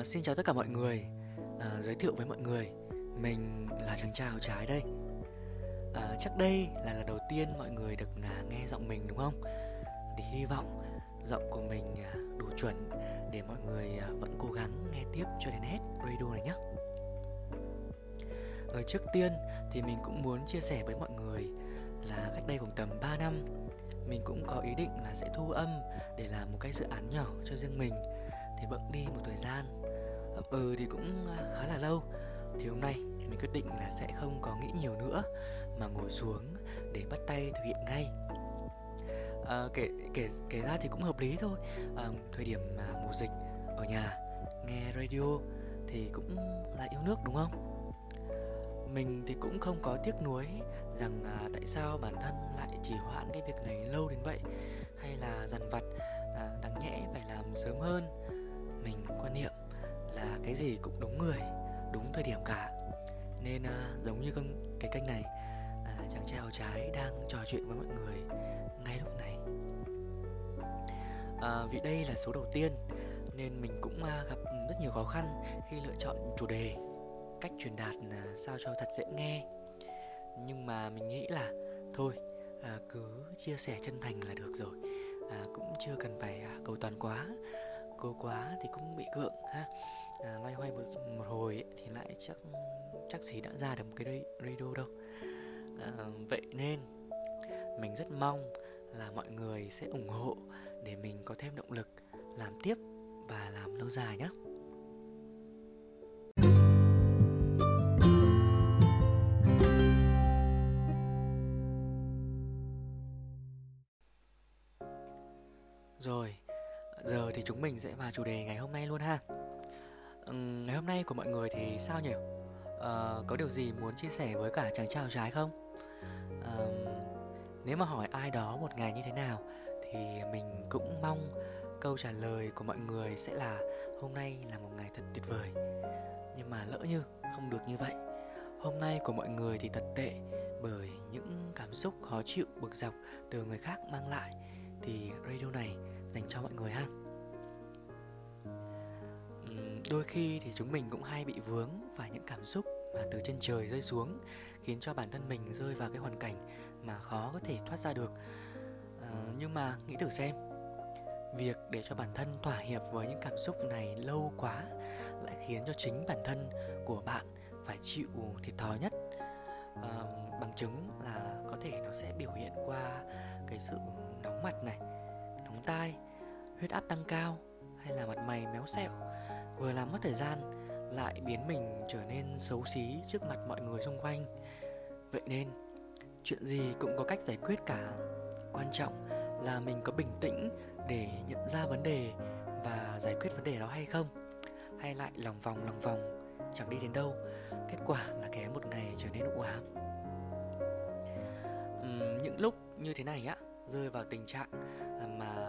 Uh, xin chào tất cả mọi người. Uh, Giới thiệu với mọi người Mình là chàng trai áo trái đây. Uh, Chắc đây là lần đầu tiên mọi người được uh, nghe giọng mình đúng không? Thì hy vọng giọng của mình uh, đủ chuẩn Để mọi người uh, vẫn cố gắng nghe tiếp cho đến hết radio này nhé Ở ờ, trước tiên thì mình cũng muốn chia sẻ với mọi người Là cách đây khoảng tầm 3 năm Mình cũng có ý định là sẽ thu âm Để làm một cái dự án nhỏ cho riêng mình. Thì bận đi một thời gian ừ thì cũng à, khá là lâu. Thì hôm nay mình quyết định là sẽ không có nghĩ nhiều nữa mà ngồi xuống để bắt tay thực hiện ngay. À, kể kể kể ra thì cũng hợp lý thôi. À, thời điểm mà mùa dịch ở nhà nghe radio thì cũng là yêu nước đúng không? Mình thì cũng không có tiếc nuối rằng à, tại sao bản thân lại trì hoãn cái việc này lâu đến vậy hay là dằn vặt à, đáng nhẽ phải làm sớm hơn. Mình quan niệm cái gì cũng đúng người đúng thời điểm cả. Nên à, giống như con cái kênh này à, chàng trai áo trái đang trò chuyện với mọi người ngay lúc này. À, vì đây là số đầu tiên nên mình cũng à, gặp rất nhiều khó khăn khi lựa chọn chủ đề cách truyền đạt à, sao cho thật dễ nghe. Nhưng mà mình nghĩ là thôi à, cứ chia sẻ chân thành là được rồi. À, cũng chưa cần phải à, cầu toàn quá cầu quá thì cũng bị gượng ha à, loay hoay một, một hồi ấy, thì lại chắc chắc gì đã ra được một cái radio đâu. À, vậy nên mình rất mong là mọi người sẽ ủng hộ để mình có thêm động lực làm tiếp và làm lâu dài nhé Rồi, Giờ thì chúng mình sẽ vào chủ đề ngày hôm nay luôn ha uhm, Ngày hôm nay của mọi người thì sao nhỉ? Uh, có điều gì muốn chia sẻ với cả chàng trai trái không? Uh, nếu mà hỏi ai đó một ngày như thế nào Thì mình cũng mong câu trả lời của mọi người sẽ là Hôm nay là một ngày thật tuyệt vời Nhưng mà lỡ như không được như vậy Hôm nay của mọi người thì thật tệ Bởi những cảm xúc khó chịu bực dọc từ người khác mang lại Thì radio này dành cho mọi người ha đôi khi thì chúng mình cũng hay bị vướng phải những cảm xúc mà từ trên trời rơi xuống khiến cho bản thân mình rơi vào cái hoàn cảnh mà khó có thể thoát ra được. À, nhưng mà nghĩ thử xem việc để cho bản thân thỏa hiệp với những cảm xúc này lâu quá lại khiến cho chính bản thân của bạn phải chịu thiệt thòi nhất. À, bằng chứng là có thể nó sẽ biểu hiện qua cái sự nóng mặt này nóng tai huyết áp tăng cao hay là mặt mày méo xẹo vừa làm mất thời gian lại biến mình trở nên xấu xí trước mặt mọi người xung quanh. Vậy nên chuyện gì cũng có cách giải quyết cả. Quan trọng là mình có bình tĩnh để nhận ra vấn đề và giải quyết vấn đề đó hay không. Hay lại lòng vòng lòng vòng chẳng đi đến đâu. Kết quả là kém một ngày trở nên u ám. Uhm, những lúc như thế này á rơi vào tình trạng mà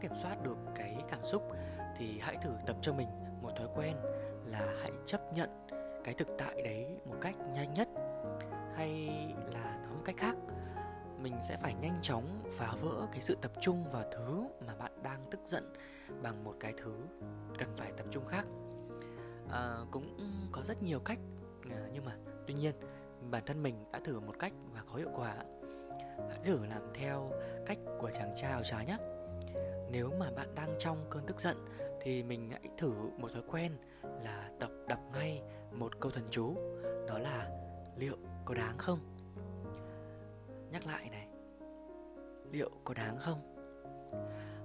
kiểm soát được cái cảm xúc thì hãy thử tập cho mình một thói quen là hãy chấp nhận cái thực tại đấy một cách nhanh nhất. Hay là nói một cách khác mình sẽ phải nhanh chóng phá vỡ cái sự tập trung vào thứ mà bạn đang tức giận bằng một cái thứ cần phải tập trung khác. À, cũng có rất nhiều cách à, nhưng mà tuy nhiên bản thân mình đã thử một cách và có hiệu quả. Hãy thử làm theo cách của chàng trai áo trái nhé nếu mà bạn đang trong cơn tức giận thì mình hãy thử một thói quen là tập đọc ngay một câu thần chú. Đó là liệu có đáng không? Nhắc lại này liệu có đáng không?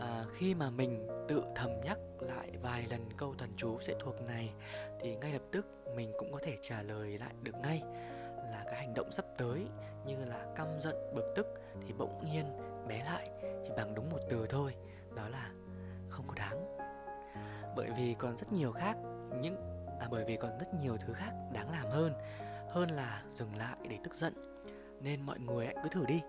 À, khi mà mình tự thầm nhắc lại vài lần câu thần chú sẽ thuộc này thì ngay lập tức mình cũng có thể trả lời lại được ngay. Là cái hành động sắp tới như là căm giận bực tức thì bỗng nhiên bé lại chỉ bằng đúng một từ thôi đó là không có đáng. Bởi vì còn rất nhiều khác những à bởi vì còn rất nhiều thứ khác đáng làm hơn hơn là dừng lại để tức giận. Nên mọi người hãy cứ thử đi.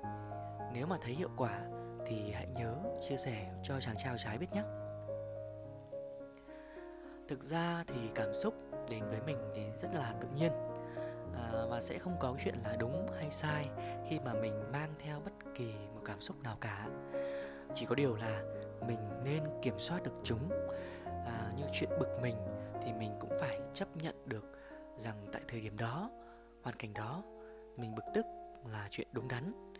Nếu mà thấy hiệu quả thì hãy nhớ chia sẻ cho chàng trai trái biết nhé. Thực ra thì cảm xúc đến với mình thì rất là tự nhiên à, và sẽ không có chuyện là đúng hay sai khi mà mình mang theo bất kỳ một cảm xúc nào cả. Chỉ có điều là mình nên kiểm soát được chúng. À, như chuyện bực mình thì mình cũng phải chấp nhận được rằng tại thời điểm đó hoàn cảnh đó mình bực tức là chuyện đúng đắn.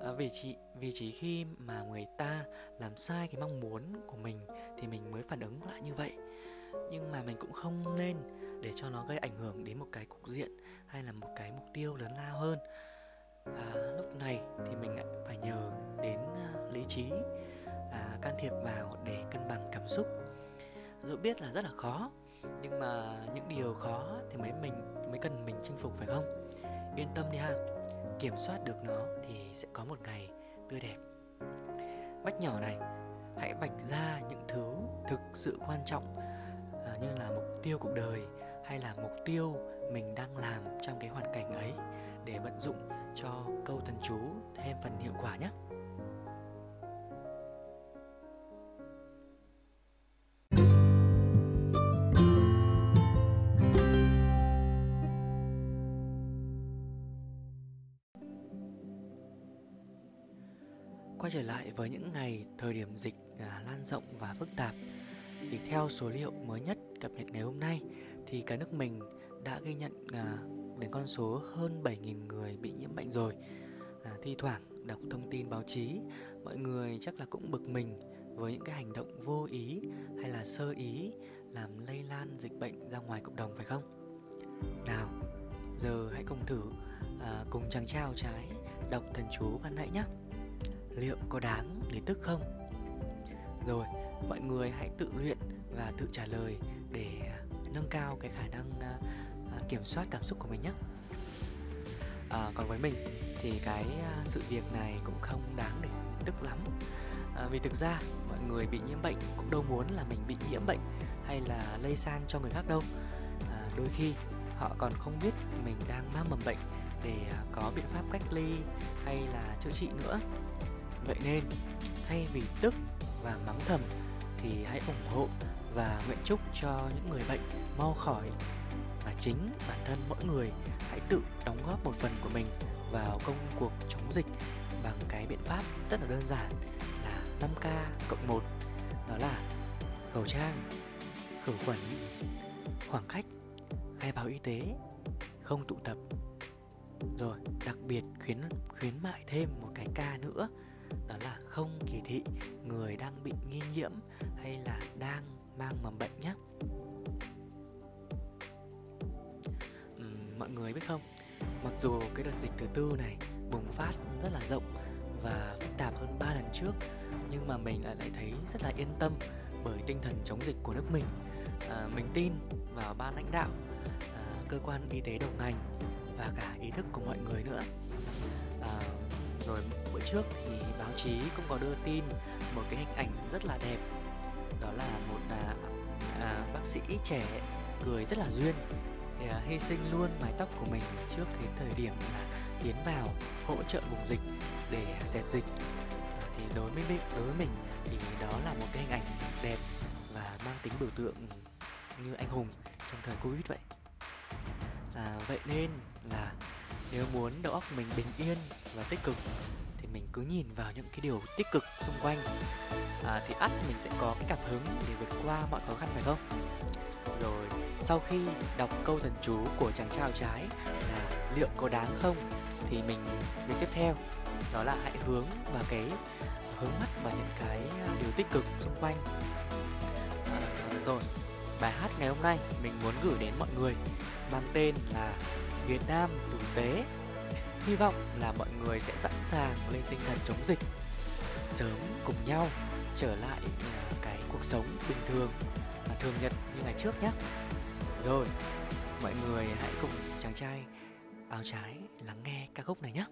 À, vì chỉ vì chỉ khi mà người ta làm sai cái mong muốn của mình thì mình mới phản ứng lại như vậy. Nhưng mà mình cũng không nên để cho nó gây ảnh hưởng đến một cái cục diện hay là một cái mục tiêu lớn lao hơn. À, lúc này thì mình phải nhờ đến à, lý trí à, can thiệp vào để cân bằng cảm xúc. Dẫu biết là rất là khó nhưng mà những điều khó thì mới mình mới cần mình chinh phục phải không? Yên tâm đi ha. Kiểm soát được nó thì sẽ có một ngày tươi đẹp. Bách nhỏ này hãy vạch ra những thứ thực sự quan trọng à, như là mục tiêu cuộc đời hay là mục tiêu mình đang làm trong cái hoàn cảnh ấy để vận dụng cho câu thần chú thêm phần hiệu quả nhé. Quay trở lại với những ngày thời điểm dịch à, lan rộng và phức tạp thì theo số liệu mới nhất cập nhật ngày hôm nay thì cả nước mình đã ghi nhận à, đến con số hơn 7.000 người bị nhiễm bệnh rồi. À, thi thoảng đọc thông tin báo chí, mọi người chắc là cũng bực mình với những cái hành động vô ý hay là sơ ý làm lây lan dịch bệnh ra ngoài cộng đồng phải không? Nào, giờ hãy cùng thử à, cùng chàng trao trái đọc thần chú ban nãy nhé. Liệu có đáng để tức không? Rồi, mọi người hãy tự luyện và tự trả lời để à, nâng cao cái khả năng uh, kiểm soát cảm xúc của mình nhé. À, còn với mình thì cái uh, sự việc này cũng không đáng để tức lắm. À, vì thực ra mọi người bị nhiễm bệnh cũng đâu muốn là mình bị nhiễm bệnh hay là lây sang cho người khác đâu. À, đôi khi họ còn không biết mình đang mang mầm bệnh để uh, có biện pháp cách ly hay là chữa trị nữa vậy nên thay vì tức và mắng thầm thì hãy ủng hộ và nguyện chúc cho những người bệnh mau khỏi và chính bản thân mỗi người hãy tự đóng góp một phần của mình vào công cuộc chống dịch bằng cái biện pháp rất là đơn giản là 5K cộng 1 đó là khẩu trang, khử khuẩn, khoảng cách, khai báo y tế, không tụ tập. Rồi, đặc biệt khuyến khuyến mại thêm một cái ca nữa đó là không kỳ thị người đang bị nghi nhiễm hay là đang mang mầm bệnh nhé. Uhm, mọi người biết không? Mặc dù cái đợt dịch thứ tư này bùng phát rất là rộng và phức tạp hơn 3 lần trước nhưng mà mình lại lại thấy rất là yên tâm bởi tinh thần chống dịch của nước mình. À, mình tin vào ban lãnh đạo à, cơ quan y tế đầu ngành và cả ý thức của mọi người nữa. À, rồi bữa trước thì báo chí cũng có đưa tin một cái hình ảnh rất là đẹp. Đó là một à, à, bác sĩ trẻ cười rất là duyên thì, à, hy sinh luôn mái tóc của mình trước cái thời điểm là tiến vào hỗ trợ vùng dịch để dẹp dịch. À, thì đối với mình đối với mình thì đó là một cái hình ảnh đẹp và mang tính biểu tượng như anh hùng trong thời covid vậy. À, vậy nên là nếu muốn đầu óc mình bình yên và tích cực thì mình cứ nhìn vào những cái điều tích cực xung quanh. À, thì ắt mình sẽ có cái cảm hứng để vượt qua mọi khó khăn phải không? Rồi sau khi đọc câu thần chú của chàng trao trái là liệu có đáng không? thì mình việc tiếp theo. Đó là hãy hướng vào cái hướng mắt vào những cái à, điều tích cực xung quanh. À, rồi bài hát ngày hôm nay mình muốn gửi đến mọi người mang tên là Việt Nam tử tế Hy vọng là mọi người sẽ sẵn sàng lên tinh thần chống dịch. Sớm cùng nhau trở lại ờ, cái cuộc sống bình thường và thường nhật như ngày trước nhé. Rồi, mọi người hãy cùng chàng trai áo trái lắng nghe ca khúc này nhé.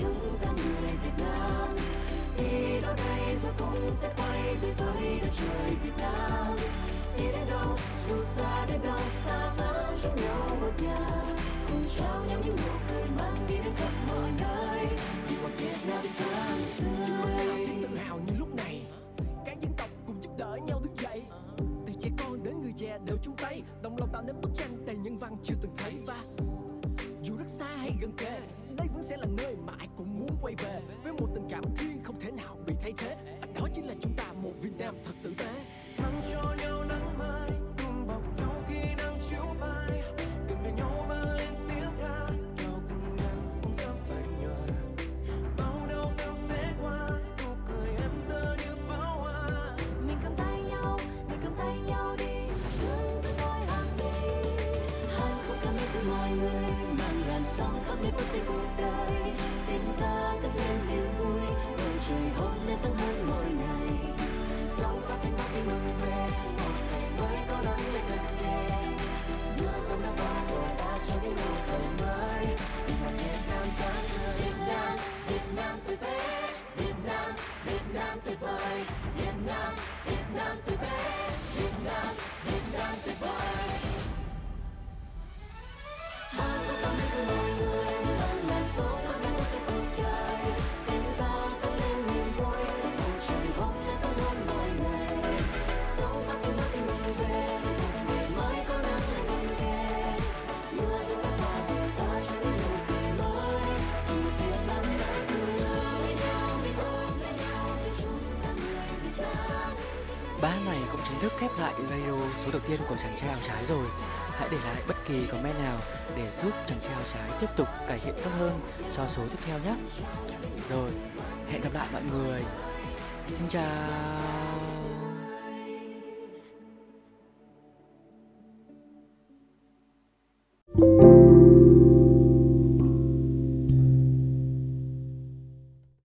Chúng ta người Việt Nam. Đi đâu đây rồi cũng sẽ quay về với đất trời Việt Nam. Đi đến đâu, dù xa đến đâu, ta vẫn chung nhau một nhà. Cùng trao nhau những nụ cười mang đi đến khắp mọi nơi. Vì một Việt Nam sáng chưa ta nào tươi tự hào như lúc này. Các dân tộc cùng giúp đỡ nhau đứng dậy. Từ trẻ con đến người già đều chung tay. Đồng lòng tạo nên bức tranh tươi sáng hơn mỗi ngày. Sóng phát thanh bao tin mừng về, một ngày mới có đón lên gần kề. Mưa giông đã qua rồi ta cho những nụ cười mới. Vì Việt Nam sáng tươi. Thức khép lại radio số đầu tiên của chàng trai áo trái rồi. Hãy để lại bất kỳ comment nào để giúp chàng trai áo trái tiếp tục cải thiện tốt hơn cho số tiếp theo nhé. Rồi, hẹn gặp lại mọi người. Xin chào.